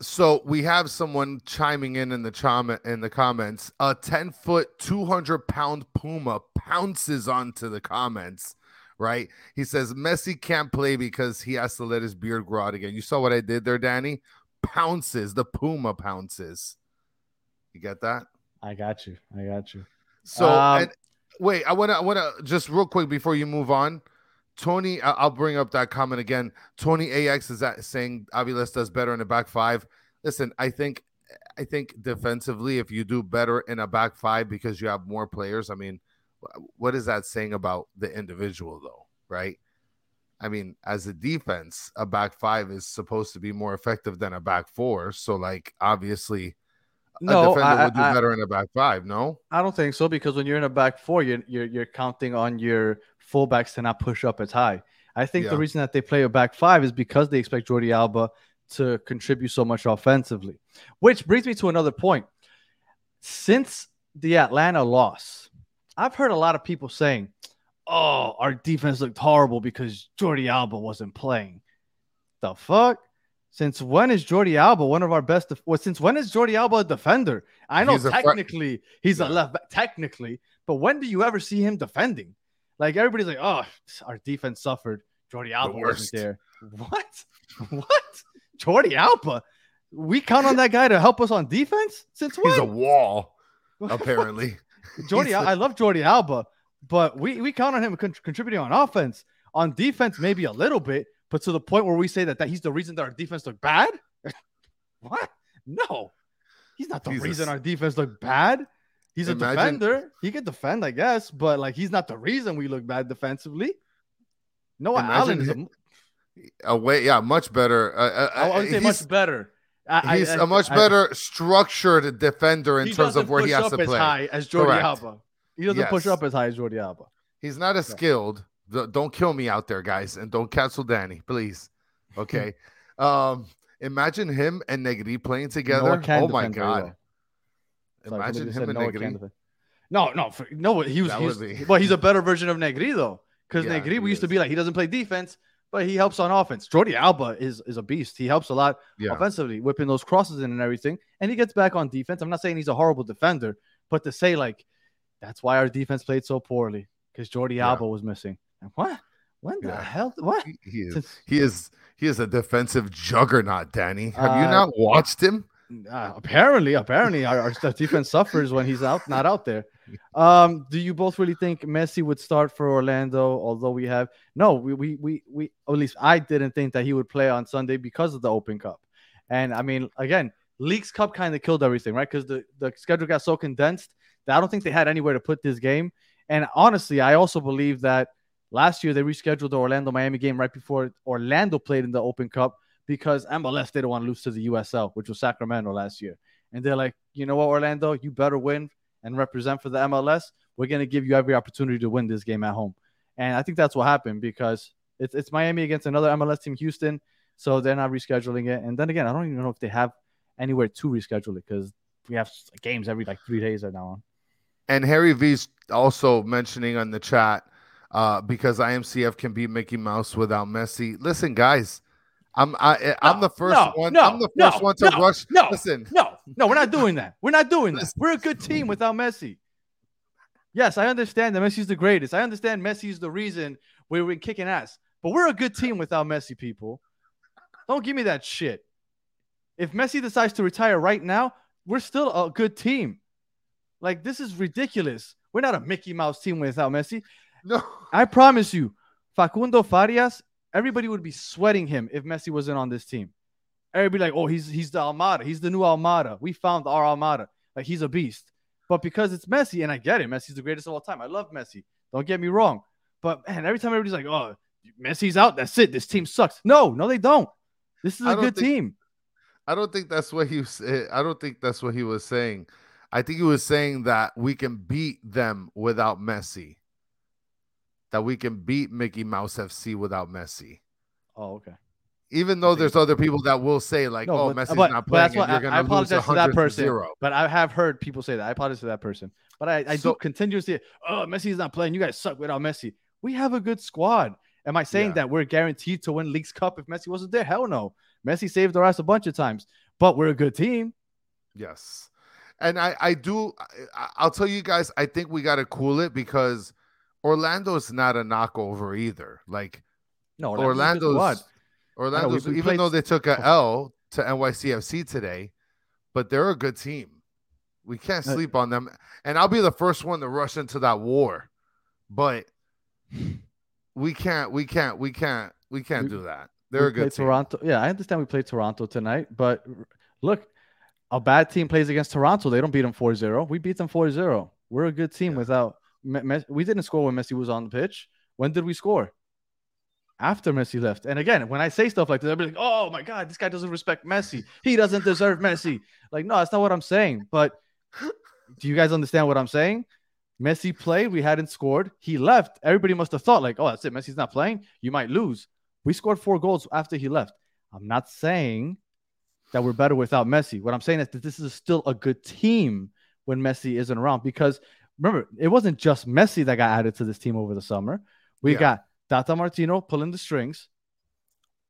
So we have someone chiming in in the chom- in the comments. A ten foot, two hundred pound puma pounces onto the comments. Right? He says Messi can't play because he has to let his beard grow out again. You saw what I did there, Danny? Pounces. The puma pounces. You get that? I got you. I got you. So Um, and, wait, I want to I want to just real quick before you move on. Tony, I- I'll bring up that comment again. Tony AX is that saying Aviles does better in the back five. Listen, I think I think defensively, if you do better in a back five because you have more players, I mean, what is that saying about the individual though, right? I mean, as a defense, a back five is supposed to be more effective than a back four. So, like, obviously, No, defender I- would do I- better in a back five. No, I don't think so because when you're in a back four, you're you're, you're counting on your fullbacks to not push up as high. I think Yeah. the reason that they play a back five is because they expect Jordi Alba to contribute so much offensively. Which brings me to another point. Since the Atlanta loss, I've heard a lot of people saying, "Oh, our defense looked horrible because Jordi Alba wasn't playing." The fuck? Since when is Jordi Alba one of our best? Def- well, since when is Jordi Alba a defender? I know He's a fr- technically he's a left back, technically, but when do you ever see him defending? Like everybody's like, oh, our defense suffered. Jordi Alba worst. wasn't there. What? *laughs* what? Jordi Alba? We count on that guy to help us on defense since when? he's a wall, *laughs* apparently. Jordi, I love Jordi Alba, but we, we count on him con- contributing on offense. On defense, maybe a little bit, but to the point where we say that, that he's the reason that our defense looked bad. *laughs* what? No, he's not the Jesus. reason our defense looked bad. He's a Imagine- defender. He can defend, I guess, but like he's not the reason we look bad defensively. Noah Imagine Allen is a, him- Away, yeah, much better. Uh, uh, I would say much better. I- I- he's I- a much I- better structured defender in terms of where he has to as play. high as Jordi Correct. Alba. He doesn't push up as high as Jordi Alba. He's not as skilled. Don't kill me out there, guys, and don't cancel Danny, please. Okay. *laughs* um, imagine him and Negri playing together. Oh my god. well. Imagine him and Negri. No, no, for, no. He was, he was be- well, he's a *laughs* better version of Negri though, because Yeah, Negri we used to be like he doesn't play defense, but he helps on offense. Jordi Alba is is a beast. He helps a lot Yeah. offensively, whipping those crosses in and everything, and he gets back on defense. I'm not saying he's a horrible defender, but to say like that's why our defense played so poorly because Jordi Yeah. Alba was missing. What? When the Yeah. hell? What? He, is. He is. He is a defensive juggernaut, Danny. Have you Uh, not watched him? Uh, apparently, apparently, our, our defense suffers when he's out, not out there. Um, do you both really think Messi would start for Orlando? Although we have no, we we we, we at least I didn't think that he would play on Sunday because of the Open Cup. And I mean, again, Leagues Cup kind of killed everything, right? Because the the schedule got so condensed that I don't think they had anywhere to put this game. And honestly, I also believe that Last year they rescheduled the Orlando Miami game right before Orlando played in the Open Cup because MLS they didn't want to lose to the USL, which was Sacramento last year. And they're like, you know what, Orlando, you better win and represent for the MLS. We're gonna give you every opportunity to win this game at home. And I think that's what happened because it's it's Miami against another MLS team, Houston. So they're not rescheduling it. And then again, I don't even know if they have anywhere to reschedule it because we have games every like three days right now on. And Harry V's also mentioning on the chat uh, because IMCF can beat Mickey Mouse without Messi. Listen, guys, I'm I, I'm No, the first no, one. no, I'm the first no, one to rush. no, Listen, No, no, we're not doing that. We're not doing that. We're a good team without Messi. Yes, I understand that Messi's the greatest. I understand Messi's the reason we were kicking ass. But we're a good team without Messi, people. Don't give me that shit. If Messi decides to retire right now, we're still a good team. Like this is ridiculous. We're not a Mickey Mouse team without Messi. No. I promise you, Facundo Farias, everybody would be sweating him if Messi wasn't on this team. Everybody like, oh, he's he's the Almada. He's the new Almada. We found our Almada. Like he's a beast. But because it's Messi, and I get it, Messi's the greatest of all time. I love Messi. Don't get me wrong. But man, every time everybody's like, oh, Messi's out. That's it. This team sucks. No, no, they don't. This is a good think- team. I don't think that's what he was. eh, I don't think that's what he was saying. I think he was saying that we can beat them without Messi. That we can beat Mickey Mouse FC without Messi. Oh, okay. Even though there's other people that will say like, No, "Oh, but, Messi's but, not but playing," what you're I gonna lose apologize to that 100 person. zero. But I have heard people say that. I apologize to that person. But I, I So- do continuously. Oh, Messi's not playing. You guys suck without Messi. We have a good squad. Am I saying Yeah. that we're guaranteed to win League's Cup if Messi wasn't there? Hell no. Messi saved our ass a bunch of times. But we're a good team. Yes. And I, I do, I, I'll tell you guys, I think we got to cool it because Orlando's not a knockover either. Like No, Orlando's, good. Orlando's, Orlando's, we even played- though they took a L to NYCFC today, but they're a good team. We can't Uh, sleep on them. And I'll be the first one to rush into that war, but *laughs* we can't, we can't, we can't, we can't We- do that. They're a good team. Toronto. Yeah, I understand we played Toronto tonight, but look, a bad team plays against Toronto. They don't beat them 4-0. We beat them 4-0. We're a good team Yeah. without We didn't score when Messi was on the pitch. When did we score? After Messi left. And again, when I say stuff like this, I'll be like, oh my God, this guy doesn't respect Messi. He doesn't deserve Messi. Like, no, that's not what I'm saying. But do you guys understand what I'm saying? Messi played, we hadn't scored. He left. Everybody must have thought, like, oh, that's it. Messi's not playing. You might lose. We scored four goals after he left. I'm not saying that we're better without Messi. What I'm saying is that this is still a good team when Messi isn't around. Because remember, it wasn't just Messi that got added to this team over the summer. We Yeah. got Tata Martino pulling the strings.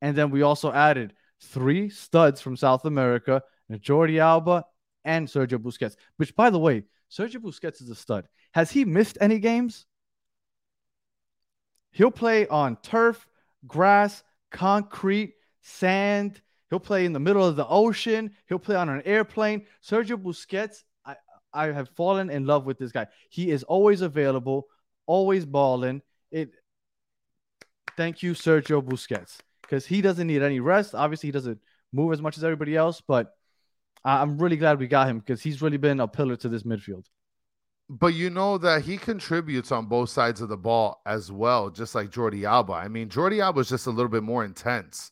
And then we also added three studs from South America, Jordi Alba and Sergio Busquets. Which, by the way, Sergio Busquets is a stud. Has he missed any games? He'll play on turf, grass, concrete, sand. He'll play in the middle of the ocean. He'll play on an airplane. Sergio Busquets, I, have fallen in love with this guy. He is always available, always balling. It. Thank you, Sergio Busquets, because he doesn't need any rest. Obviously, he doesn't move as much as everybody else, but I'm really glad we got him because he's really been a pillar to this midfield. But you know that he contributes on both sides of the ball as well, just like Jordi Alba. I mean, Jordi Alba is just a little bit more intense,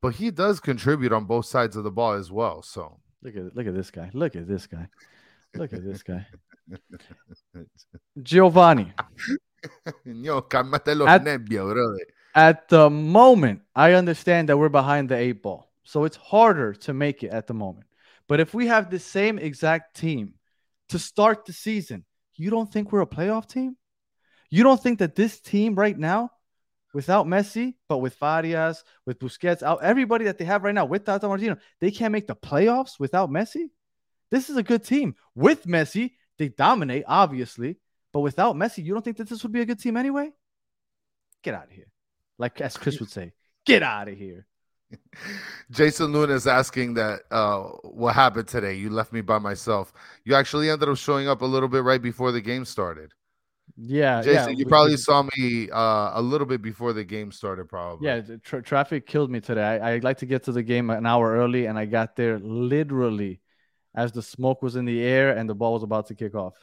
but he does contribute on both sides of the ball as well. So Look at look at this guy. Look at this guy. Look at this guy. *laughs* Giovanni. Yo, cálmate los At- nervios, brother. At the moment, I understand that we're behind the eight ball. So it's harder to make it at the moment. But if we have the same exact team to start the season, you don't think we're a playoff team? You don't think that this team right now, without Messi, but with Farias, with Busquets, out everybody that they have right now with Tata Martino, they can't make the playoffs without Messi? This is a good team. With Messi, they dominate, obviously. But without Messi, you don't think that this would be a good team anyway? Get out of here. Like as Chris would say, get out of here. *laughs* Jason Luna is asking that uh, what happened today. You left me by myself. You actually ended up showing up a little bit right before the game started. Yeah, Jason, yeah. you probably saw me uh, a little bit before the game started, probably. Yeah, tra- traffic killed me today. I, I like to get to the game an hour early, and I got there literally as the smoke was in the air and the ball was about to kick off.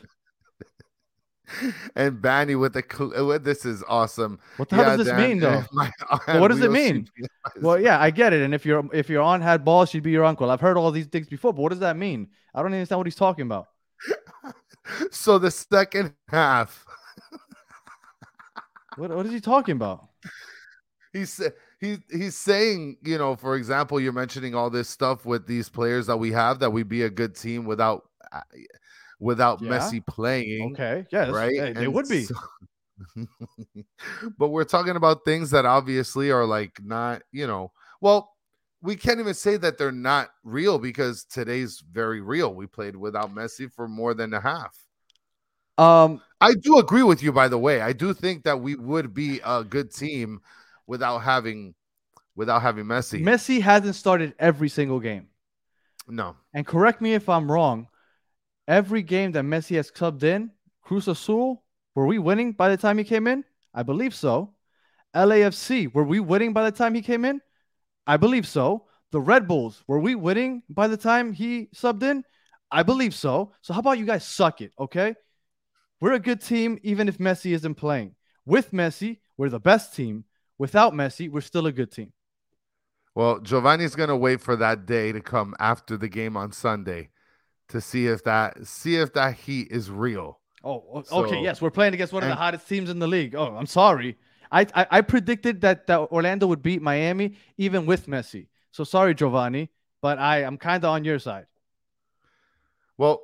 *laughs* and Banny with the cl- uh, this is awesome. What the hell does this Dan, mean, though? *laughs* my- Well, what does it mean? *laughs* Well, yeah, I get it. And if your if your aunt had balls, she'd be your uncle. I've heard all these things before, but what does that mean? I don't understand what he's talking about. so the second half, What what is he talking about? he's he he's saying, you know, for example, you're mentioning all this stuff with these players that we have that we'd be a good team without uh, without Yeah. Messi playing. Okay, yes, right? hey, they And would be. so- *laughs* but we're talking about things that obviously are like not, you know, well, we can't even say that they're not real because today's very real. We played without Messi for more than a half. Um, I do agree with you, by the way. I do think that we would be a good team without having without having Messi. Messi hasn't started every single game. no, And correct me if I'm wrong. Every game that Messi has subbed in, Cruz Azul, were we winning by the time he came in? I believe so. LAFC, were we winning by the time he came in? I believe so. The Red Bulls, were we winning by the time he subbed in? I believe so. So how about you guys suck it, okay? We're a good team even if Messi isn't playing. With Messi, we're the best team. Without Messi, we're still a good team. Well, Giovanni's gonna wait for that day to come after the game on Sunday to see if that see if that heat is real. Oh, o- So- okay. Yes, we're playing against one of the hottest teams in the league. Oh, I'm sorry. I, I I predicted that that Orlando would beat Miami even with Messi. So sorry, Giovanni, but I I am kind of on your side. Well,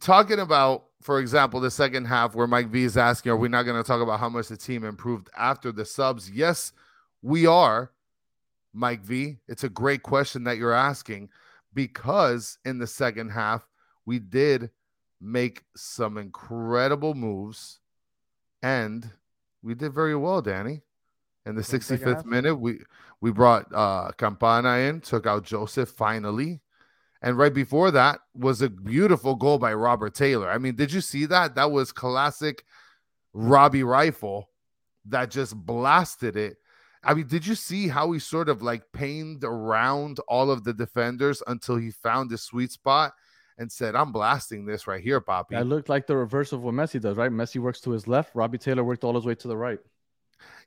talking about, for example, the second half where Mike V is asking, are we not going to talk about how much the team improved after the subs? Yes, we are, Mike V. It's a great question that you're asking because in the second half, we did make some incredible moves and we did very well, Danny. In the In the second 65th minute, we we brought uh Campana in, took out Josef finally. And right before that was a beautiful goal by Robert Taylor. I mean, did you see that? That was classic Robbie rifle that just blasted it. I mean, did you see how he sort of like pained around all of the defenders until he found his sweet spot and said, I'm blasting this right here, Poppy. That looked like the reverse of what Messi does, right? Messi works to his left. Robbie Taylor worked all his way to the right.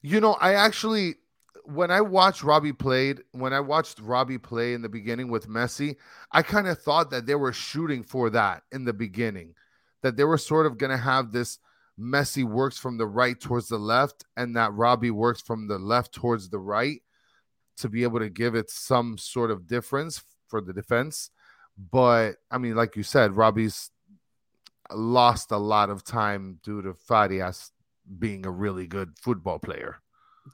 You know, I actually when I watched Robbie played, when I watched Robbie play in the beginning with Messi, I kind of thought that they were shooting for that in the beginning. That they were sort of going to have this Messi works from the right towards the left and that Robbie works from the left towards the right to be able to give it some sort of difference for the defense. But I mean, like you said, Robbie's lost a lot of time due to Farias being a really good football player.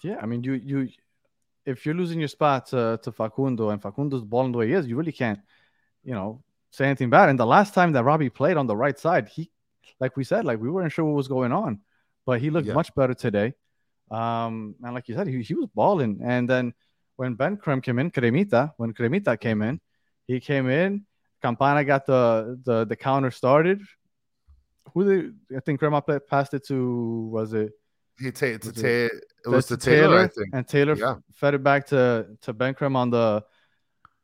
Yeah, I mean, you you if you're losing your spot to, to Facundo and Facundo's balling the way he is, you really can't, you know, say anything bad. And the last time that Robbie played on the right side, he, like we said, like we weren't sure what was going on, but he looked Yeah. much better today. Um, and like you said, he, he was balling. And then when Ben Krem came in, Cremita, when Cremita came in, he came in. Campana got the the the counter started. Who did I think Crema passed it to? Was it He ta- to ta- it- was to Taylor, I think. and Taylor Yeah. fed it back to to Benkrem on the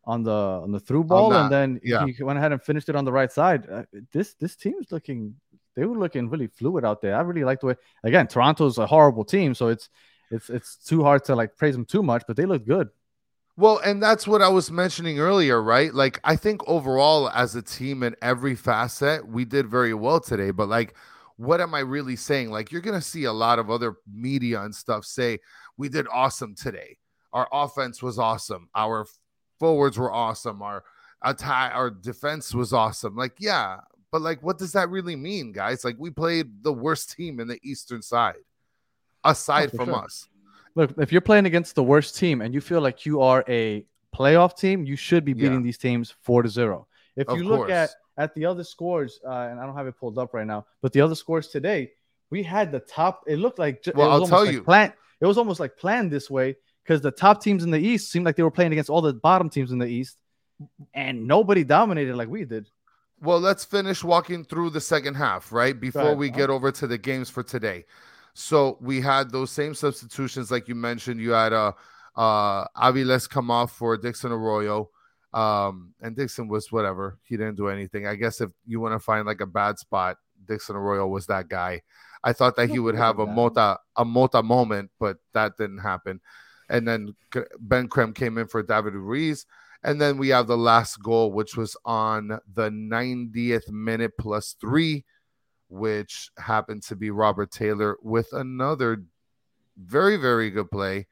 on the on the through ball, and then yeah. he went ahead and finished it on the right side. Uh, this this team's looking they were looking really fluid out there. I really like the way again Toronto's a horrible team, so it's it's it's too hard to like praise them too much, but they look good. Well, and that's what I was mentioning earlier, right? Like, I think overall, as a team in every facet, we did very well today. But, like, what am I really saying? Like, you're going to see a lot of other media and stuff say, we did awesome today. Our offense was awesome. Our forwards were awesome. Our attack, our defense was awesome. Like, yeah, but, like, what does that really mean, guys? Like, we played the worst team in the Eastern side, aside for from sure. us. Look, if you're playing against the worst team and you feel like you are a playoff team, you should be Yeah. beating these teams four to zero. If Of you look course. at the other scores, uh, and I don't have it pulled up right now, but the other scores today, we had the top. It looked like Well, it was I'll almost tell like you. Plan, it was almost like planned this way because the top teams in the East seemed like they were playing against all the bottom teams in the East, and nobody dominated like we did. Well, let's finish walking through the second half, right? Before we get over to the games for today. So we had those same substitutions, like you mentioned. You had uh uh Aviles come off for Dixon Arroyo. Um, and Dixon was whatever. He didn't do anything. I guess if you want to find like a bad spot, Dixon Arroyo was that guy. I thought that he *laughs* would have a. Mota a Mota moment, but that didn't happen. And then Ben Krem came in for David Ruiz. And then we have the last goal, which was on the 90th minute plus three, which happened to be Robert Taylor with another very, very good play.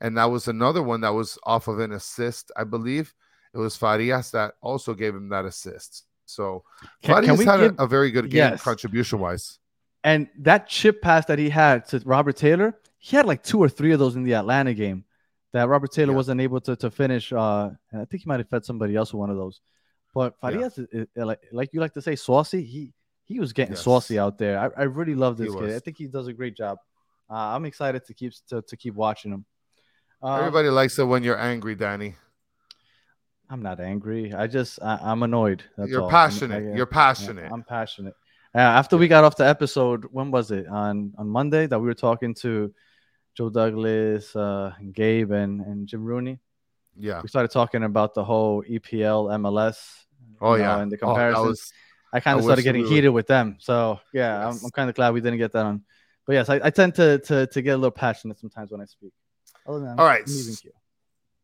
And that was another one that was off of an assist, I believe. It was Farias that also gave him that assist. So Can, Farias can had give, a, a very good game Yes. contribution wise. and that chip pass that he had to Robert Taylor, he had like two or three of those in the Atlanta game that Robert Taylor Yeah. wasn't able to, to finish. Uh, and I think he might have fed somebody else with one of those. But Yeah. Farias, is- is- like, like you like to say, saucy. He he was getting Yes. saucy out there. I, I really love He this kid. was. I think he does a great job. Uh, I'm excited to keep to, to keep watching him. Uh, Everybody likes it when you're angry, Danny. I'm not angry. I just I, I'm annoyed. That's you're all. Passionate. I- uh, you're yeah, passionate. I'm passionate. Uh, after we got off the episode, when was it? On on Monday that we were talking to Joe Douglas, uh, Gabe, and and Jim Rooney. yeah. We started talking about the whole EPL MLS. Oh you know, yeah. and the Oh, comparisons. was I kind of started getting we heated with them. So yeah, I'm, I'm kind of glad we didn't get that on. But yes, I, I tend to, to to get a little passionate sometimes when I speak. Other than that, All right.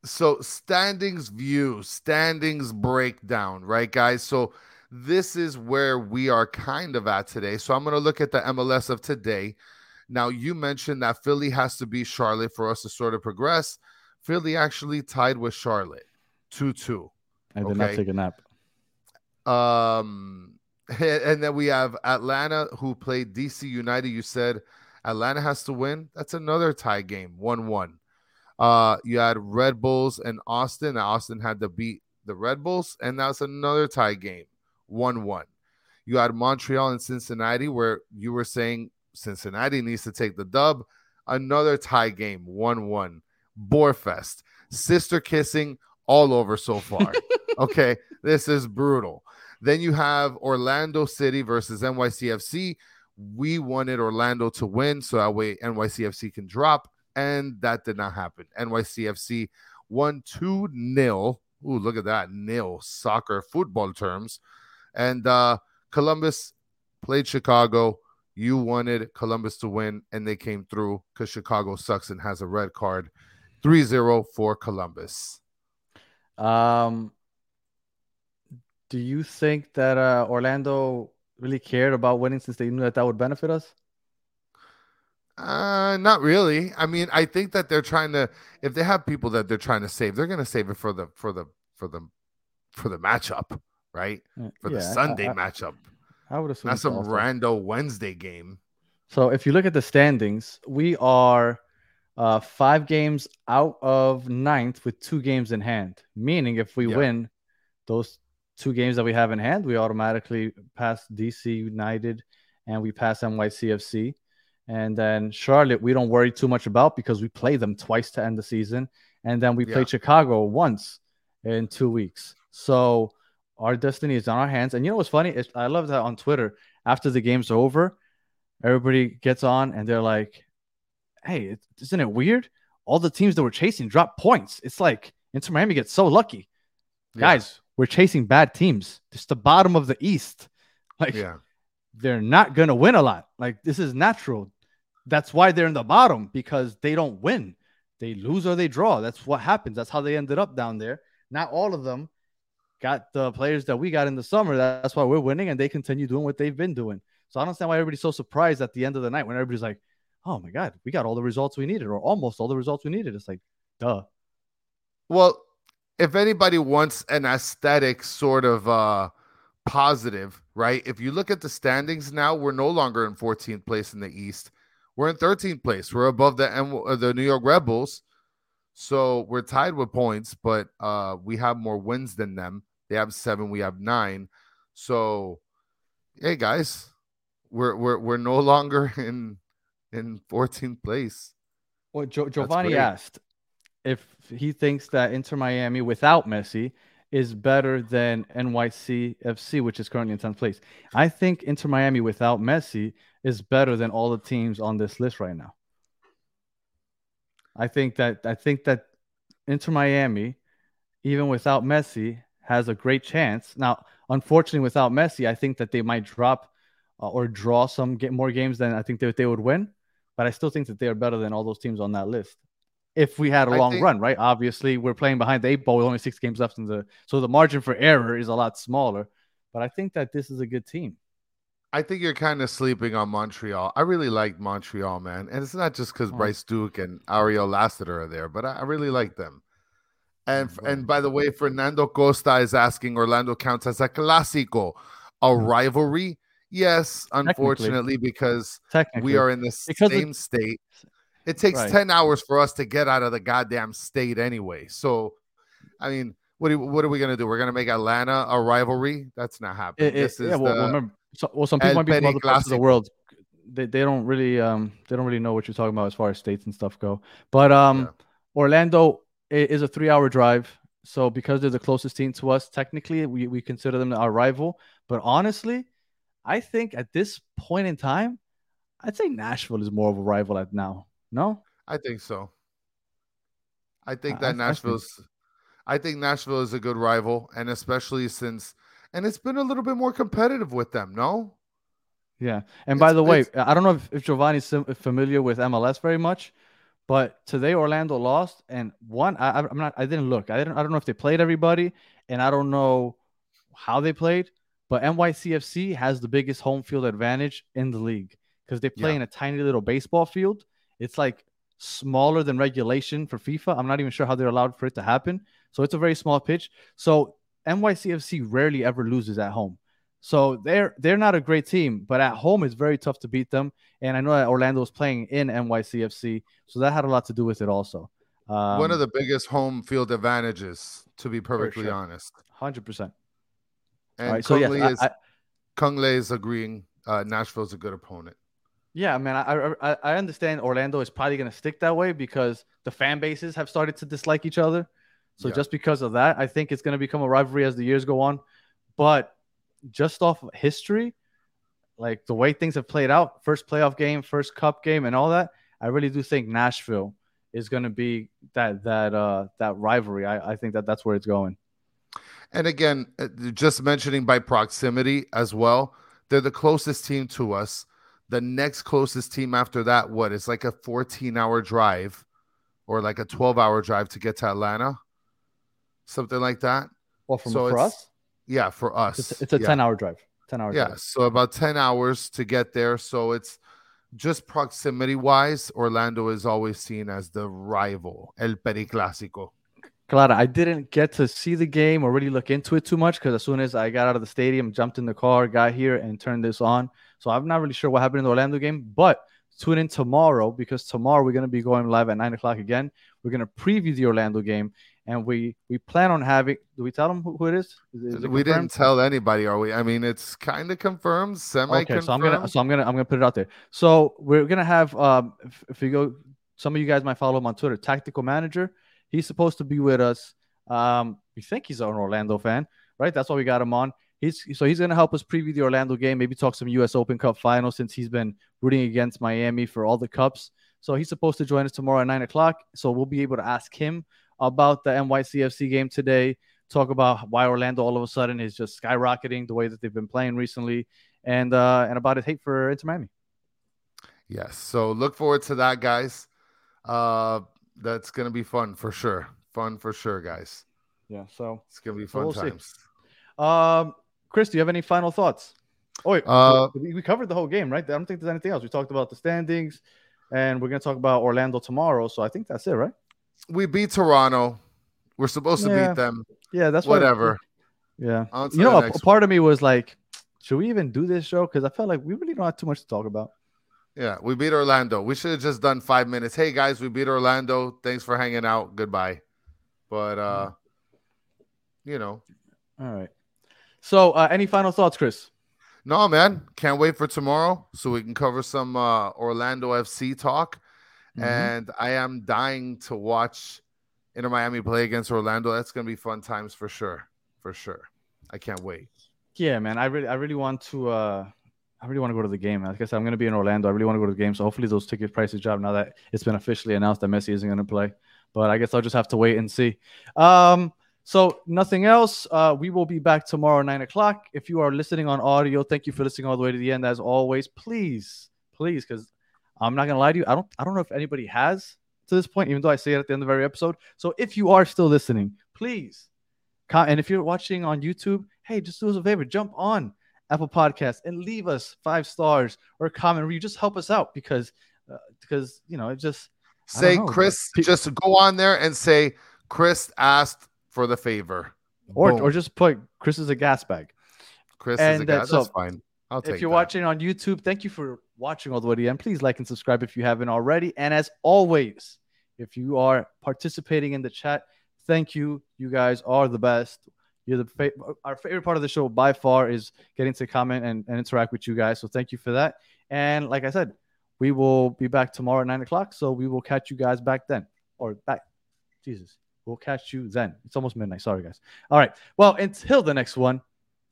I'm leaving you. so standings view, standings breakdown, right, guys? So this is where we are kind of at today. So I'm going to look at the MLS of today. Now, you mentioned that Philly has to be Charlotte for us to sort of progress. Philly actually tied with Charlotte 2 2. I did not Okay. take a nap. Um, *laughs* and then we have Atlanta who played DC United. You said Atlanta has to win. That's another tie game, 1 1. Uh, you had Red Bulls and Austin. Austin had to beat the Red Bulls, and that's another tie game, 1 1. You had Montreal and Cincinnati, where you were saying Cincinnati needs to take the dub. Another tie game, 1 1. Boarfest, sister kissing all over so far. *laughs* okay, this is brutal. Then you have Orlando City versus NYCFC. We wanted Orlando to win so that way NYCFC can drop, and that did not happen. NYCFC won 2 0. Ooh, look at that. Nil soccer football terms. And uh, Columbus played Chicago. You wanted Columbus to win, and they came through because Chicago sucks and has a red card. 3 0 for Columbus. Um, do you think that uh, Orlando really cared about winning since they knew that that would benefit us? Uh, not really. I mean, I think that they're trying to. If they have people that they're trying to save, they're going to save it for the for the for the for the matchup, right? For the Yeah, I- Sunday I, matchup, I would assume not some also. rando Wednesday game. So if you look at the standings, we are uh, five games out of ninth with two games in hand. Meaning, if we Yeah. win those two games that we have in hand, we automatically pass DC United and we pass NYCFC. And then Charlotte, we don't worry too much about because we play them twice to end the season. And then we play Chicago once in two weeks. So our destiny is on our hands. And you know what's funny? It's, I love that on Twitter, after the game's over, everybody gets on and they're like, hey, isn't it weird? All the teams that we're chasing drop points. It's like Inter Miami gets so lucky. Yeah. Guys, we're chasing bad teams. It's the bottom of the East. *laughs* Like, Yeah, they're not going to win a lot. Like, this is natural. That's why they're in the bottom because they don't win. They lose or they draw. That's what happens. That's how they ended up down there. Not all of them got the players that we got in the summer. That's why we're winning and they continue doing what they've been doing. So I don't understand why everybody's so surprised at the end of the night when everybody's like, oh my God, we got all the results we needed or almost all the results we needed. It's like, duh. Well, if anybody wants an aesthetic sort of uh positive, right? If you look at the standings now, we're no longer in 14th place in the East. We're in 13th place. We're above the N- uh, the New York Red Bulls. So we're tied with points, but uh we have more wins than them. They have 7, we have 9. So hey guys, we're we're we're no longer *laughs* in in 14th place. Well, jo- Giovanni asked if he thinks that Inter Miami without Messi is better than NYCFC, which is currently in 10th place. I think Inter Miami without Messi is better than all the teams on this list right now. I think that I think that Inter Miami, even without Messi, has a great chance. Now, unfortunately, without Messi, I think that they might drop uh, or draw some get more games than I think that they would win. But I still think that they are better than all those teams on that list. If we had a long think- run, right? Obviously, we're playing behind the eight ball with only six games left in the so the margin for error is a lot smaller. But I think that this is a good team. I think you're kind of sleeping on Montreal. I really like Montreal, man, and it's not just because Oh. Bryce Duke and Ariel Lassiter are there, but I, I really like them. And Mm, and by the way, Fernando Costa is asking Orlando counts as a clásico, a Mm. rivalry. Yes, unfortunately, because Technically, we are in the Because same state. It takes Right. 10 hours for us to get out of the goddamn state anyway. So, I mean, what, do, what are we going to do? We're going to make Atlanta a rivalry? That's not happening. It- it- this is yeah, well, remember, so, well, some people El might be from other parts of the world. They, they don't really um they don't really know what you're talking about as far as states and stuff go. But um, Yeah. Orlando is a three hour drive, so because they're the closest team to us, technically we we consider them our rival. But honestly, I think at this point in time, I'd say Nashville is more of a rival at now. No, I think so. I think I- I that think- Nashville's I think Nashville is a good rival, and especially since and it's been a little bit more competitive with them, no? Yeah. And by the way, I don't know if, if Giovanni's sim- familiar with MLS very much, but today Orlando lost. And one, I, I- I'm not, I didn't look. I didn't, I don't know if they played everybody, and I don't know how they played, but NYCFC has the biggest home field advantage in the league because they play Yeah. in a tiny little baseball field. It's like smaller than regulation for FIFA. I'm not even sure how they're allowed for it to happen. So it's a very small pitch. So NYCFC rarely ever loses at home. So they're they're not a great team, but at home it's very tough to beat them. And I know that Orlando was playing in NYCFC, so that had a lot to do with it also. Um, One of the biggest home field advantages, to be perfectly sure. honest. hundred percent. And right, so yes, Lee I- is I- Kung Lee is agreeing uh, Nashville's a good opponent. Yeah, man, I, I I understand Orlando is probably going to stick that way because the fan bases have started to dislike each other. So Yeah. just because of that, I think it's going to become a rivalry as the years go on. But just off of history, like the way things have played out, first playoff game, first cup game, and all that, I really do think Nashville is going to be that that uh that rivalry. I, I think that that's where it's going. And again, uh, just mentioning by proximity as well, they're the closest team to us. The next closest team after that, what? It's like a 14 hour drive or like a 12 hour drive to get to Atlanta, something like that. Well, from So for us, Yeah, for us. it's, it's a yeah. ten hour drive. Ten hour. Yeah, drive. so about 10 hours to get there. So it's just proximity wise, Orlando is always seen as the rival, El Periclásico. Clara, I didn't get to see the game or really look into it too much because as soon as I got out of the stadium, jumped in the car, got here, and turned this on. So I'm not really sure what happened in the Orlando game, but tune in tomorrow because tomorrow we're going to be going live at nine o'clock again. We're going to preview the Orlando game, and we we plan on having. Do we tell them who, who it is? Is, is it we didn't tell anybody, are we? I mean, it's kind of confirmed, semi Okay, so I'm gonna so I'm gonna I'm gonna put it out there. So we're gonna have um if, if you go some of you guys might follow him on Twitter, tactical manager. He's supposed to be with us. Um, we think he's an Orlando fan, right? That's why we got him on. He's so he's gonna help us preview the Orlando game, maybe talk some US Open Cup final since he's been rooting against Miami for all the cups. So he's supposed to join us tomorrow at nine o'clock. So we'll be able to ask him about the NYCFC game today, talk about why Orlando all of a sudden is just skyrocketing the way that they've been playing recently, and uh, and about his hate for Inter Miami. Yes. So look forward to that, guys. Uh, that's gonna be fun for sure. Fun for sure, guys. Yeah. So, It's gonna be fun we'll see. times. um, Chris, do you have any final thoughts? Oh, wait, Uh, we, covered the whole game, right? I don't think there's anything else. We talked about the standings, and we're gonna talk about Orlando tomorrow. So I think that's it, right? We beat Toronto. We're supposed to Yeah. beat them. Yeah, that's what- Whatever. Yeah. You know, a part of me was like, should we even do this show? Because I felt like we really don't have too much to talk about. Yeah, we beat Orlando. We should have just done five minutes. Hey guys, we beat Orlando. Thanks for hanging out. Goodbye. But uh, you know, All right. So, uh, any final thoughts, Chris? no man, can't wait for tomorrow so we can cover some uh, Orlando FC talk. Mhm. And I am dying to watch Inter Miami play against Orlando. That's gonna be fun times for sure. For sure. I can't wait. Yeah, man. I really, I really want to. uh I really want to go to the game. Like I said, I'm going to be in Orlando. I really want to go to the game. So hopefully those ticket prices drop now that it's been officially announced that Messi isn't going to play. But I guess I'll just have to wait and see. Um, So nothing else. Uh, we will be back tomorrow nine o'clock. If you are listening on audio, thank you for listening all the way to the end. As always, please, please, because I'm not gonna lie to you. I don't I don't know if anybody has to this point, even though I say it at the end of every episode. So if you are still listening, please. And if you're watching on YouTube, hey, just do us a favor, jump on Apple Podcast and leave us five stars or a comment where you just help us out because uh, because you know it just say Chris just go on there and say Chris asked for the favor or Boom. or just put Chris is a gas bag. Chris and is a gas. So, that's fine. I'll if you're that. watching on YouTube, thank you for watching all the way to the end. Please like and subscribe if you haven't already. And as always, if you are participating in the chat, thank you. You guys are the best. You're the fa- our favorite part of the show by far is getting to comment and, and interact with you guys. So thank you for that. And like I said, we will be back tomorrow at nine o'clock. So we will catch you guys back then or back. Jesus, we'll catch you then. It's almost midnight. Sorry, guys. All right. Well, until the next one,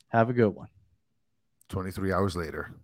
have a good one. 23 hours later.